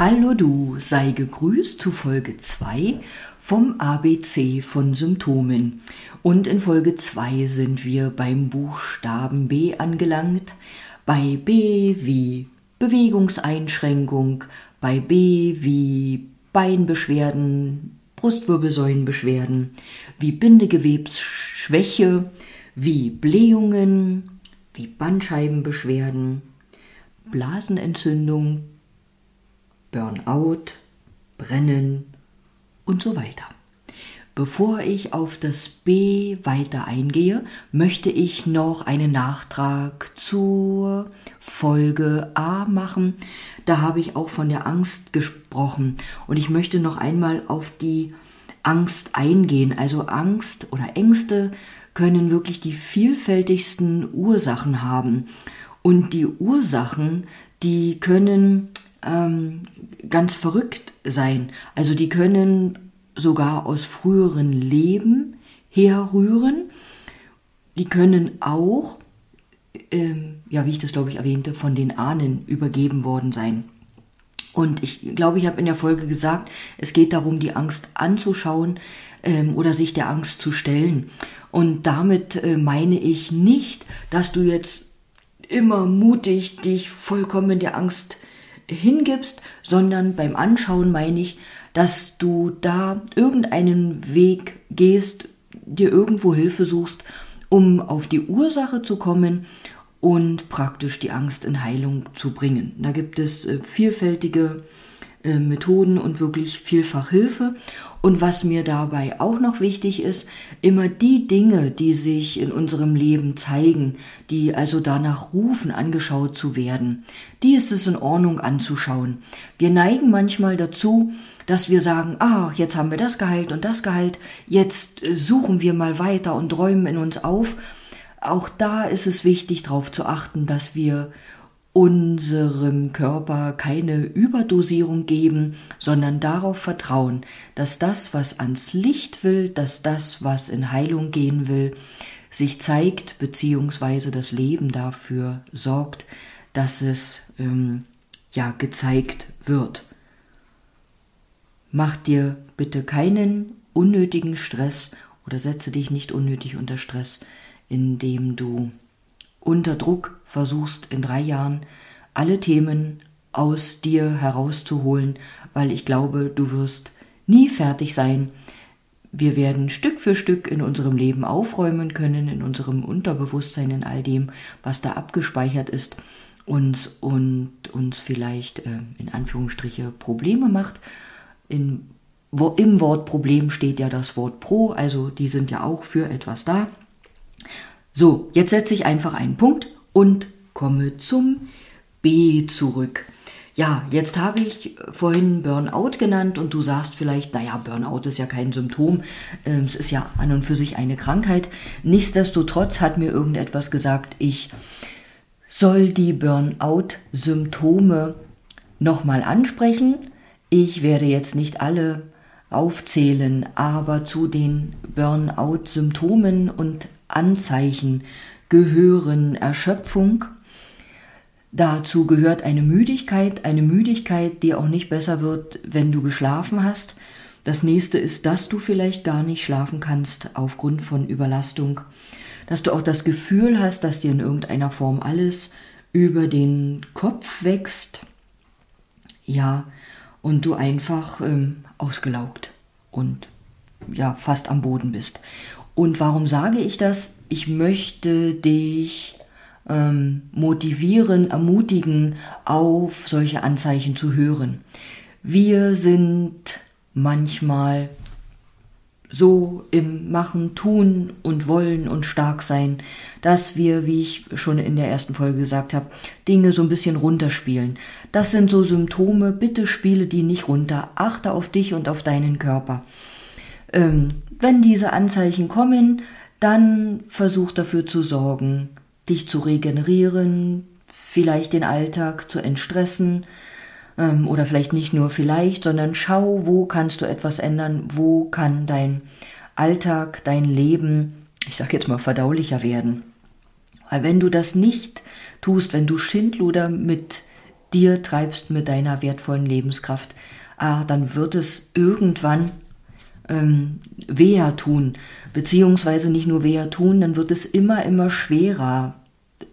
Hallo du, sei gegrüßt zu Folge 2 vom ABC von Symptomen. Und in Folge 2 sind wir beim Buchstaben B angelangt. Bei B wie Bewegungseinschränkung, bei B wie Beinbeschwerden, Brustwirbelsäulenbeschwerden, wie Bindegewebsschwäche, wie Blähungen, wie Bandscheibenbeschwerden, Blasenentzündung, Burnout, Brennen und so weiter. Bevor ich auf das B weiter eingehe, möchte ich noch einen Nachtrag zur Folge A machen. Da habe ich auch von der Angst gesprochen und ich möchte noch einmal auf die Angst eingehen. Also Angst oder Ängste können wirklich die vielfältigsten Ursachen haben. Und die Ursachen, die können ähm, ganz verrückt sein. Also die können sogar aus früheren Leben herrühren. Die können auch, ähm, ja, wie ich das glaube ich erwähnte, von den Ahnen übergeben worden sein. Und ich glaube, ich habe in der Folge gesagt, es geht darum, die Angst anzuschauen ähm, oder sich der Angst zu stellen. Und damit äh, meine ich nicht, dass du jetzt immer mutig dich vollkommen der Angst hingibst, sondern beim Anschauen meine ich, dass du da irgendeinen Weg gehst, dir irgendwo Hilfe suchst, um auf die Ursache zu kommen und praktisch die Angst in Heilung zu bringen. Da gibt es äh, vielfältige äh, Methoden und wirklich vielfach Hilfe. Und was mir dabei auch noch wichtig ist, immer die Dinge, die sich in unserem Leben zeigen, die also danach rufen, angeschaut zu werden, die ist es in Ordnung anzuschauen. Wir neigen manchmal dazu, dass wir sagen, ah, jetzt haben wir das geheilt und das geheilt, jetzt äh, suchen wir mal weiter und räumen in uns auf. Auch da ist es wichtig, darauf zu achten, dass wir unserem Körper keine Überdosierung geben, sondern darauf vertrauen, dass das, was ans Licht will, dass das, was in Heilung gehen will, sich zeigt, beziehungsweise das Leben dafür sorgt, dass es ähm, ja gezeigt wird. Mach dir bitte keinen unnötigen Stress oder setze dich nicht unnötig unter Stress, indem du unter Druck versuchst in drei Jahren alle Themen aus dir herauszuholen, weil ich glaube, du wirst nie fertig sein. Wir werden Stück für Stück in unserem Leben aufräumen können, in unserem Unterbewusstsein, in all dem, was da abgespeichert ist, uns und uns vielleicht äh, in Anführungsstriche Probleme macht. In, wo, Im Wort Problem steht ja das Wort Pro, also die sind ja auch für etwas da. So, jetzt setze ich einfach einen Punkt und komme zum B zurück. Ja, jetzt habe ich vorhin Burnout genannt und du sagst vielleicht, naja, Burnout ist ja kein Symptom, ähm, es ist ja an und für sich eine Krankheit. Nichtsdestotrotz hat mir irgendetwas gesagt, ich soll die Burnout-Symptome nochmal ansprechen. Ich werde jetzt nicht alle aufzählen, aber zu den Burnout-Symptomen und Anzeichen gehören Erschöpfung, dazu gehört eine Müdigkeit, eine Müdigkeit, die auch nicht besser wird, wenn du geschlafen hast. Das nächste ist, dass du vielleicht gar nicht schlafen kannst aufgrund von Überlastung, dass du auch das Gefühl hast, dass dir in irgendeiner Form alles über den Kopf wächst, ja, und du einfach ähm, ausgelaugt und ja, fast am Boden bist. Und warum sage ich das? Ich möchte dich ähm, motivieren, ermutigen, auf solche Anzeichen zu hören. Wir sind manchmal so im Machen, Tun und Wollen und stark sein, dass wir, wie ich schon in der ersten Folge gesagt habe, Dinge so ein bisschen runterspielen. Das sind so Symptome, bitte spiele die nicht runter, achte auf dich und auf deinen Körper. Ähm, wenn diese Anzeichen kommen, dann versuch dafür zu sorgen, dich zu regenerieren, vielleicht den Alltag zu entstressen ähm, oder vielleicht nicht nur vielleicht, sondern schau, wo kannst du etwas ändern, wo kann dein Alltag, dein Leben, ich sag jetzt mal, verdaulicher werden. Weil wenn du das nicht tust, wenn du Schindluder mit dir treibst mit deiner wertvollen Lebenskraft, ah, dann wird es irgendwann ähm, weher tun, beziehungsweise nicht nur weher tun, dann wird es immer, immer schwerer,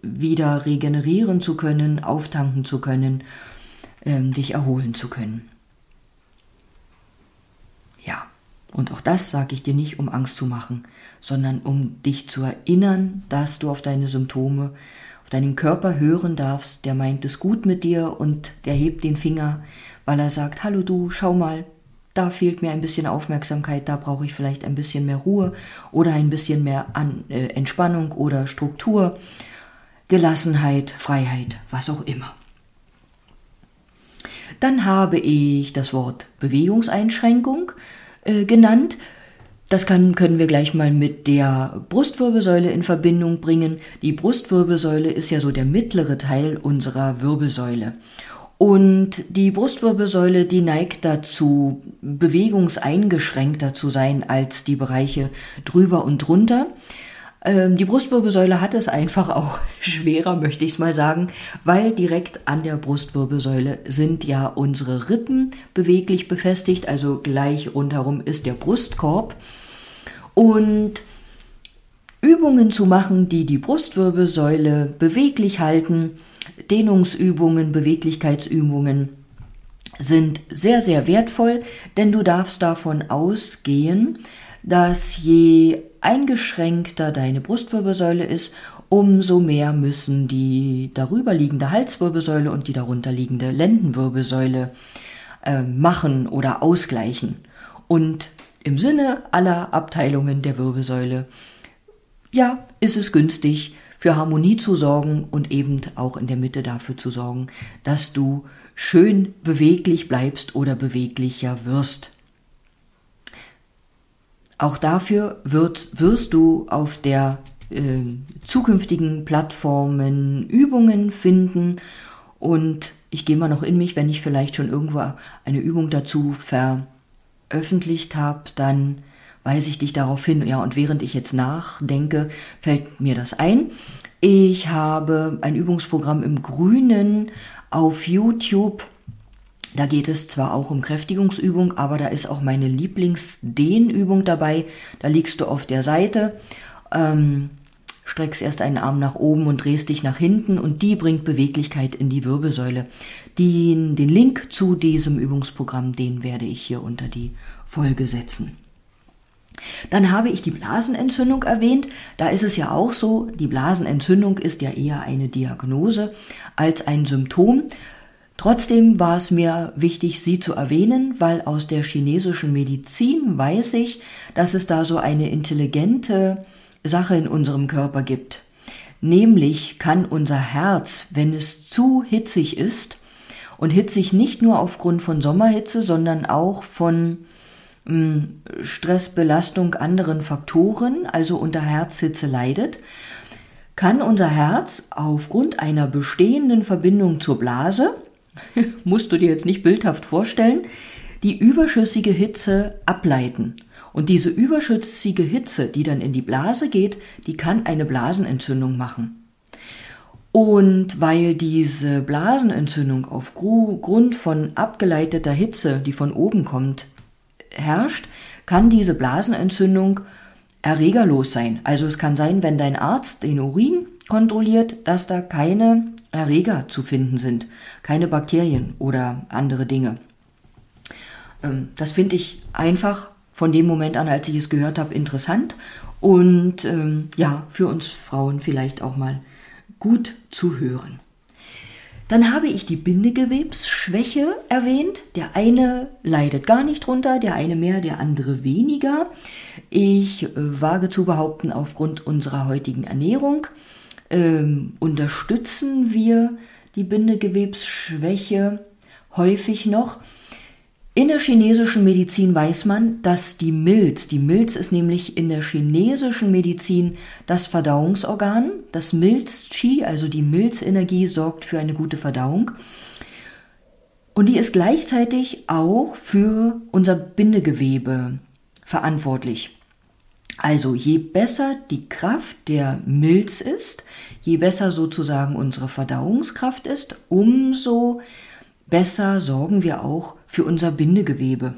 wieder regenerieren zu können, auftanken zu können, ähm, dich erholen zu können. Ja, und auch das sage ich dir nicht, um Angst zu machen, sondern um dich zu erinnern, dass du auf deine Symptome, auf deinen Körper hören darfst, der meint es gut mit dir und der hebt den Finger, weil er sagt, hallo du, schau mal, da fehlt mir ein bisschen Aufmerksamkeit, da brauche ich vielleicht ein bisschen mehr Ruhe oder ein bisschen mehr An äh, Entspannung oder Struktur, Gelassenheit, Freiheit, was auch immer. Dann habe ich das Wort Bewegungseinschränkung äh, genannt. Das kann, können wir gleich mal mit der Brustwirbelsäule in Verbindung bringen. Die Brustwirbelsäule ist ja so der mittlere Teil unserer Wirbelsäule. Und die Brustwirbelsäule, die neigt dazu, bewegungseingeschränkter zu sein als die Bereiche drüber und drunter. Ähm, die Brustwirbelsäule hat es einfach auch schwerer, möchte ich es mal sagen, weil direkt an der Brustwirbelsäule sind ja unsere Rippen beweglich befestigt, also gleich rundherum ist der Brustkorb. Und Übungen zu machen, die die Brustwirbelsäule beweglich halten, Dehnungsübungen, Beweglichkeitsübungen sind sehr, sehr wertvoll, denn du darfst davon ausgehen, dass je eingeschränkter deine Brustwirbelsäule ist, umso mehr müssen die darüber liegende Halswirbelsäule und die darunter liegende Lendenwirbelsäule äh, machen oder ausgleichen. Und im Sinne aller Abteilungen der Wirbelsäule, ja, ist es günstig, für Harmonie zu sorgen und eben auch in der Mitte dafür zu sorgen, dass du schön beweglich bleibst oder beweglicher wirst. Auch dafür wird, wirst du auf der äh, zukünftigen Plattformen Übungen finden und ich gehe mal noch in mich, wenn ich vielleicht schon irgendwo eine Übung dazu veröffentlicht habe, dann weise ich dich darauf hin. Ja, und während ich jetzt nachdenke, fällt mir das ein. Ich habe ein Übungsprogramm im Grünen auf YouTube. Da geht es zwar auch um Kräftigungsübung, aber da ist auch meine Lieblingsdehnübung dabei. Da liegst du auf der Seite, ähm, streckst erst einen Arm nach oben und drehst dich nach hinten und die bringt Beweglichkeit in die Wirbelsäule. Den, den Link zu diesem Übungsprogramm, den werde ich hier unter die Folge setzen. Dann habe ich die Blasenentzündung erwähnt. Da ist es ja auch so, die Blasenentzündung ist ja eher eine Diagnose als ein Symptom. Trotzdem war es mir wichtig, sie zu erwähnen, weil aus der chinesischen Medizin weiß ich, dass es da so eine intelligente Sache in unserem Körper gibt. Nämlich kann unser Herz, wenn es zu hitzig ist, und hitzig nicht nur aufgrund von Sommerhitze, sondern auch von Stress, Belastung, anderen Faktoren, also unter Herzhitze leidet, kann unser Herz aufgrund einer bestehenden Verbindung zur Blase, musst du dir jetzt nicht bildhaft vorstellen, die überschüssige Hitze ableiten. Und diese überschüssige Hitze, die dann in die Blase geht, die kann eine Blasenentzündung machen. Und weil diese Blasenentzündung aufgrund von abgeleiteter Hitze, die von oben kommt, herrscht, kann diese Blasenentzündung erregerlos sein. Also es kann sein, wenn dein Arzt den Urin kontrolliert, dass da keine Erreger zu finden sind, keine Bakterien oder andere Dinge. Ähm, das finde ich einfach von dem Moment an, als ich es gehört habe, interessant und ähm, ja, für uns Frauen vielleicht auch mal gut zu hören. Dann habe ich die Bindegewebsschwäche erwähnt. Der eine leidet gar nicht drunter, der eine mehr, der andere weniger. Ich äh, wage zu behaupten, aufgrund unserer heutigen Ernährung ähm, unterstützen wir die Bindegewebsschwäche häufig noch. In der chinesischen Medizin weiß man, dass die Milz, die Milz ist nämlich in der chinesischen Medizin das Verdauungsorgan. Das Milz-Qi, also die Milzenergie, sorgt für eine gute Verdauung. Und die ist gleichzeitig auch für unser Bindegewebe verantwortlich. Also je besser die Kraft der Milz ist, je besser sozusagen unsere Verdauungskraft ist, umso besser sorgen wir auch für unser Bindegewebe.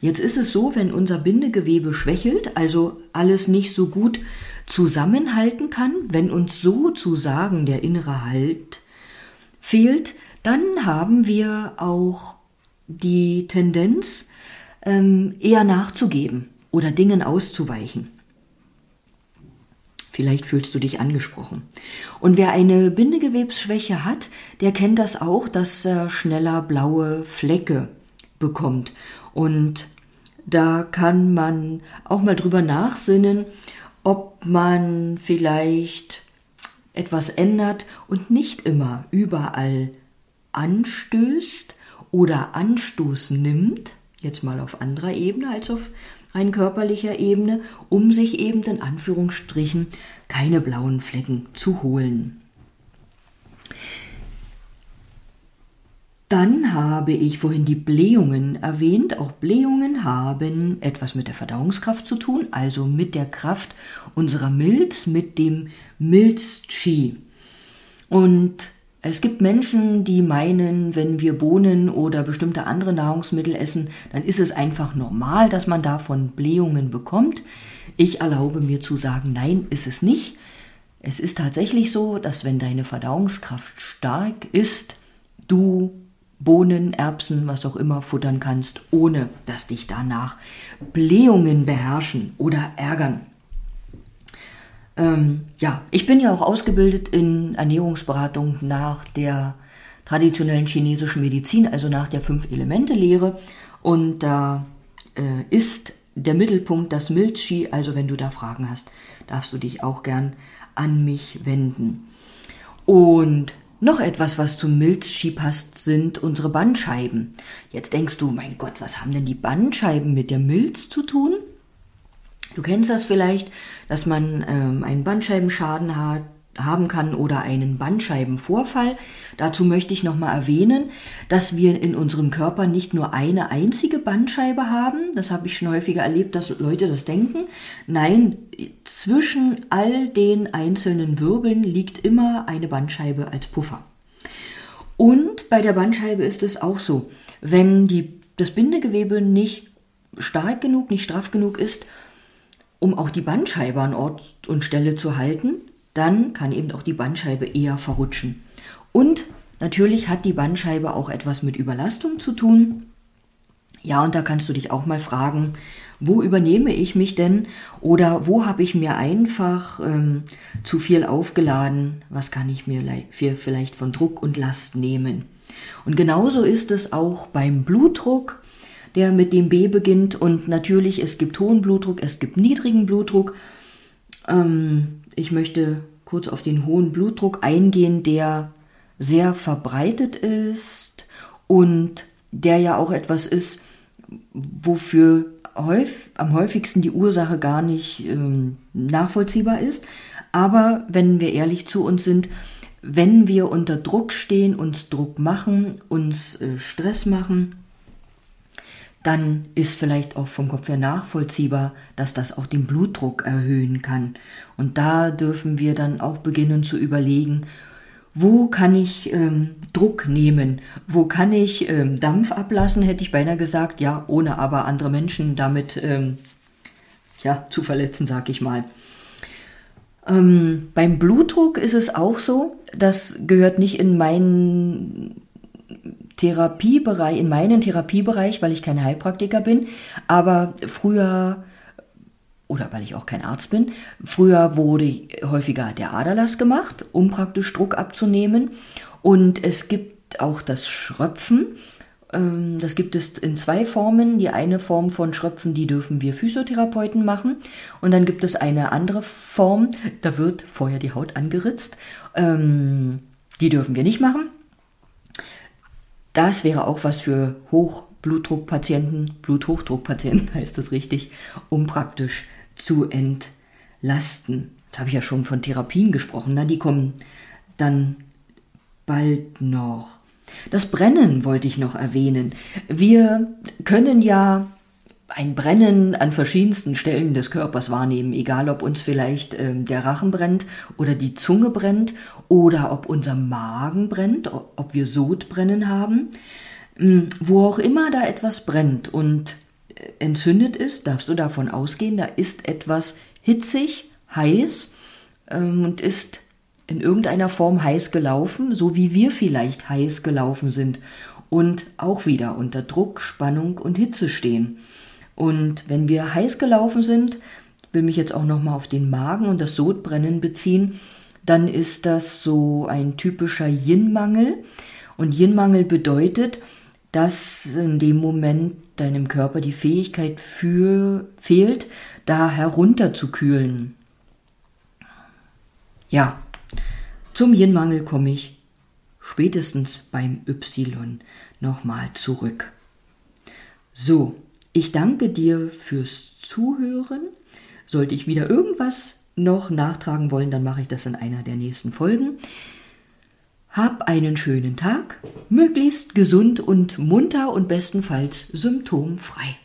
Jetzt ist es so, wenn unser Bindegewebe schwächelt, also alles nicht so gut zusammenhalten kann, wenn uns sozusagen der innere Halt fehlt, dann haben wir auch die Tendenz, ähm, eher nachzugeben oder Dingen auszuweichen. Vielleicht fühlst du dich angesprochen. Und wer eine Bindegewebsschwäche hat, der kennt das auch, dass er schneller blaue Flecke bekommt. Und da kann man auch mal drüber nachsinnen, ob man vielleicht etwas ändert und nicht immer überall anstößt oder Anstoß nimmt, jetzt mal auf anderer Ebene als auf rein körperlicher Ebene, um sich eben in Anführungsstrichen keine blauen Flecken zu holen. Dann habe ich vorhin die Blähungen erwähnt. Auch Blähungen haben etwas mit der Verdauungskraft zu tun, also mit der Kraft unserer Milz, mit dem Milz-Chi. Und es gibt Menschen, die meinen, wenn wir Bohnen oder bestimmte andere Nahrungsmittel essen, dann ist es einfach normal, dass man davon Blähungen bekommt. Ich erlaube mir zu sagen, nein, ist es nicht. Es ist tatsächlich so, dass wenn deine Verdauungskraft stark ist, du Bohnen, Erbsen, was auch immer futtern kannst, ohne dass dich danach Blähungen beherrschen oder ärgern. Ähm, ja, ich bin ja auch ausgebildet in Ernährungsberatung nach der traditionellen chinesischen Medizin, also nach der Fünf-Elemente-Lehre. Und da äh, ist der Mittelpunkt das Milchi. Also wenn du da Fragen hast, darfst du dich auch gern an mich wenden. Und noch etwas, was zum Milzski passt, sind unsere Bandscheiben. Jetzt denkst du, mein Gott, was haben denn die Bandscheiben mit der Milz zu tun? Du kennst das vielleicht, dass man ähm, einen Bandscheibenschaden hat, haben kann oder einen Bandscheibenvorfall. Dazu möchte ich nochmal erwähnen, dass wir in unserem Körper nicht nur eine einzige Bandscheibe haben. Das habe ich schon häufiger erlebt, dass Leute das denken. Nein, zwischen all den einzelnen Wirbeln liegt immer eine Bandscheibe als Puffer. Und bei der Bandscheibe ist es auch so, wenn die, das Bindegewebe nicht stark genug, nicht straff genug ist, um auch die Bandscheibe an Ort und Stelle zu halten, dann kann eben auch die Bandscheibe eher verrutschen. Und natürlich hat die Bandscheibe auch etwas mit Überlastung zu tun. Ja, und da kannst du dich auch mal fragen, wo übernehme ich mich denn oder wo habe ich mir einfach ähm, zu viel aufgeladen, was kann ich mir vielleicht von Druck und Last nehmen. Und genauso ist es auch beim Blutdruck der mit dem B beginnt. Und natürlich, es gibt hohen Blutdruck, es gibt niedrigen Blutdruck. Ähm, ich möchte kurz auf den hohen Blutdruck eingehen, der sehr verbreitet ist und der ja auch etwas ist, wofür häufig, am häufigsten die Ursache gar nicht ähm, nachvollziehbar ist. Aber wenn wir ehrlich zu uns sind, wenn wir unter Druck stehen, uns Druck machen, uns äh, Stress machen, dann ist vielleicht auch vom Kopf her nachvollziehbar, dass das auch den Blutdruck erhöhen kann. Und da dürfen wir dann auch beginnen zu überlegen, wo kann ich ähm, Druck nehmen? Wo kann ich ähm, Dampf ablassen, hätte ich beinahe gesagt, ja, ohne aber andere Menschen damit ähm, ja, zu verletzen, sag ich mal. Ähm, beim Blutdruck ist es auch so, das gehört nicht in meinen Therapiebereich, in meinen Therapiebereich, weil ich kein Heilpraktiker bin, aber früher oder weil ich auch kein Arzt bin, früher wurde häufiger der Aderlass gemacht, um praktisch Druck abzunehmen. Und es gibt auch das Schröpfen. Ähm, das gibt es in zwei Formen. Die eine Form von Schröpfen, die dürfen wir Physiotherapeuten machen. Und dann gibt es eine andere Form, da wird vorher die Haut angeritzt. Ähm, die dürfen wir nicht machen. Das wäre auch was für Hochblutdruckpatienten, Bluthochdruckpatienten heißt das richtig, um praktisch zu entlasten. Jetzt habe ich ja schon von Therapien gesprochen, na, die kommen dann bald noch. Das Brennen wollte ich noch erwähnen. Wir können ja ein Brennen an verschiedensten Stellen des Körpers wahrnehmen, egal ob uns vielleicht äh, der Rachen brennt oder die Zunge brennt oder ob unser Magen brennt, ob wir Sodbrennen haben. Ähm, wo auch immer da etwas brennt und äh, entzündet ist, darfst du davon ausgehen, da ist etwas hitzig, heiß ähm, und ist in irgendeiner Form heiß gelaufen, so wie wir vielleicht heiß gelaufen sind und auch wieder unter Druck, Spannung und Hitze stehen. Und wenn wir heiß gelaufen sind, will mich jetzt auch noch mal auf den Magen und das Sodbrennen beziehen, dann ist das so ein typischer Yin-Mangel. Und Yin-Mangel bedeutet, dass in dem Moment deinem Körper die Fähigkeit für, fehlt, da herunterzukühlen. Ja, zum Yin-Mangel komme ich spätestens beim Y nochmal zurück. So, ich danke dir fürs Zuhören. Sollte ich wieder irgendwas noch nachtragen wollen, dann mache ich das in einer der nächsten Folgen. Hab einen schönen Tag, möglichst gesund und munter und bestenfalls symptomfrei.